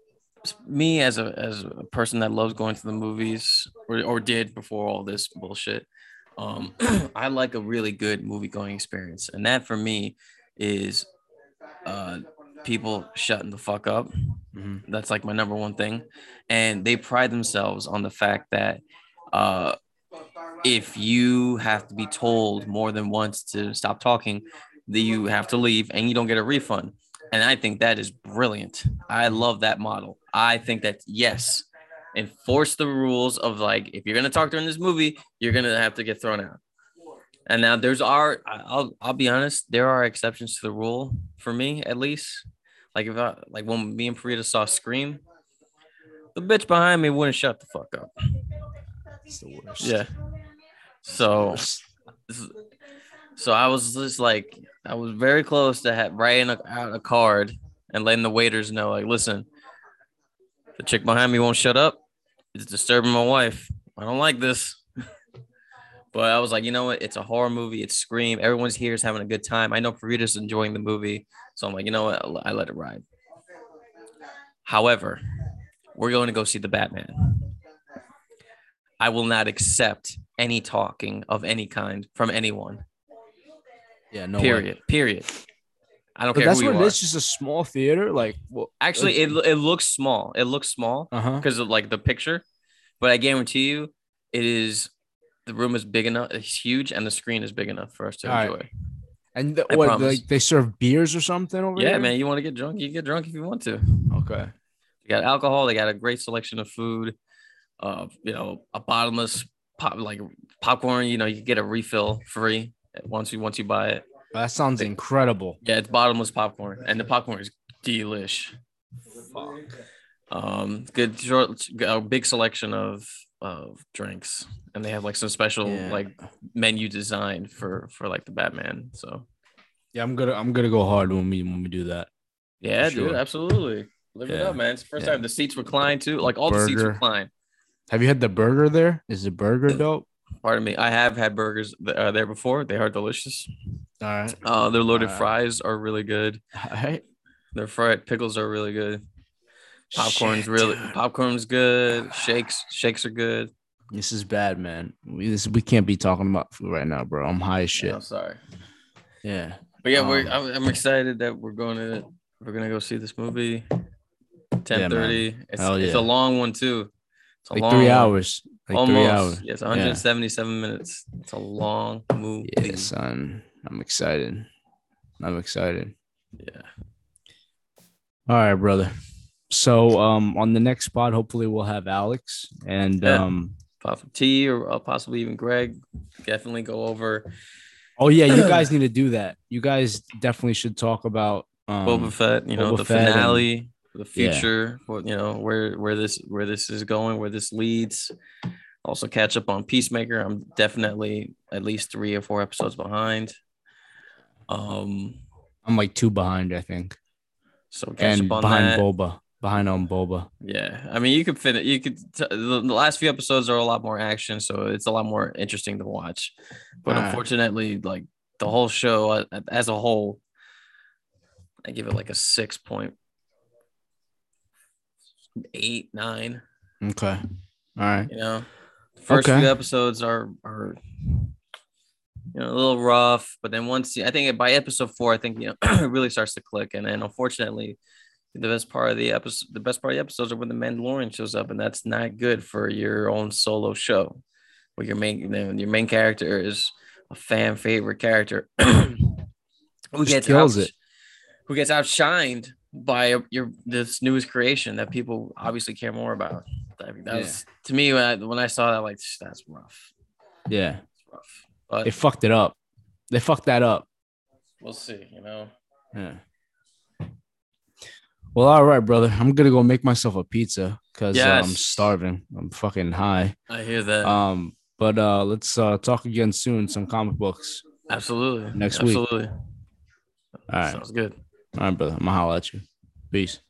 me as a as a person that loves going to the movies or, or did before all this bullshit um i like a really good movie going experience and that for me is uh people shutting the fuck up Mhm. that's like my number one thing and they pride themselves on the fact that uh if you have to be told more than once to stop talking that you have to leave and you don't get a refund and I think that is brilliant. I love that model. I think that yes, enforce the rules of like if you're gonna talk during this movie, you're gonna have to get thrown out. And now there's our I'll I'll be honest, there are exceptions to the rule for me at least. Like if I like when me and Farida saw Scream, the bitch behind me wouldn't shut the fuck up. It's the worst. Yeah. So so I was just like, I was very close to ha- writing a, out a card and letting the waiters know, like, listen, the chick behind me won't shut up. It's disturbing my wife. I don't like this. but I was like, you know what? It's a horror movie. It's Scream. Everyone's here is having a good time. I know Farita's enjoying the movie. So I'm like, you know what? I let it ride. However, we're going to go see the Batman. I will not accept any talking of any kind from anyone. Yeah, no. way. period. Period. I don't But care that's who what it is. Just a small theater. Like, well, Actually, it, it looks small. It looks small uh-huh. because of like the picture, but I guarantee you, it is. The room is big enough. It's huge, and the screen is big enough for us to All right. enjoy. And the, what? Like they serve beers or something over there? Yeah, man. You want to get drunk? You get drunk if you want to. Okay. They got alcohol. They got a great selection of food. Uh, you know, a bottomless pop like popcorn. You know, you can get a refill free once you once you buy it. That sounds incredible. Yeah, it's bottomless popcorn, and the popcorn is delish. Um, good short, a big selection of of drinks, and they have like some special Yeah. like menu design for for like the Batman. So Yeah, I'm gonna I'm gonna go hard when we when we do that. yeah, Sure. dude, absolutely. Live it up, man. It's the first Yeah. time the seats recline too. Like all the seats Burger. recline. Have you had the burger there? Is the burger dope? Pardon me. I have had burgers uh, there before. They are delicious. All right. Uh, their loaded Alright. fries are really good. All right. Their fried pickles are really good. Popcorn's Shit, really dude. popcorn's good. Shakes shakes are good. This is bad, man. We this, we can't be talking about food right now, bro. I'm high as Yeah, shit. I'm sorry. Yeah. But yeah, we're Um, I'm, I'm excited that we're going to we're gonna go see this movie. Ten thirty. it's Hell it's a long one too. It's Like long three hours. Like Almost. three hours. Yes, 177 minutes. It's a long movie. Yeah, son. I'm excited. I'm excited. Yeah. All right, brother. So um on the next spot, hopefully we'll have Alex and Yeah. um T or uh, possibly even Greg, definitely go over Oh yeah, you guys need to do that. You guys definitely should talk about um, Boba Fett. You know Boba the Fett finale, the Yeah. future. What you know where where this where this is going, where this leads. Also catch up on Peacemaker. I'm definitely at least three or four episodes behind. Um, I'm like two behind, I think, so catch and up on behind that. Boba, behind on Boba. Yeah, I mean, you could fit it. You could. T- the, the last few episodes are a lot more action, so it's a lot more interesting to watch. But unfortunately, like the whole show uh, as a whole, I give it like a six point eight nine. Okay, all right. You know, the first Okay. few episodes are are you know a little rough, but then once you- I think by episode four, I think you know it really starts to click, and then unfortunately, the best part of the episode, the best part of the episodes are when the Mandalorian shows up, and that's not good for your own solo show, where your main your main character is a fan favorite character who gets kills it. Who gets outshined by your this newest creation that people obviously care more about. I mean, that Yeah. was to me when I, when I saw that, like that's rough. Yeah, It's rough, but they fucked it up. They fucked that up. we'll see. You know, Yeah. Well, all right, brother. I'm gonna go make myself a pizza because I'm starving. I'm fucking high. I hear that. Um, but uh, let's uh talk again soon. Some comic books. Absolutely. next week. Absolutely. All right, Sounds good. All right, brother. I'm gonna holler at you. Peace.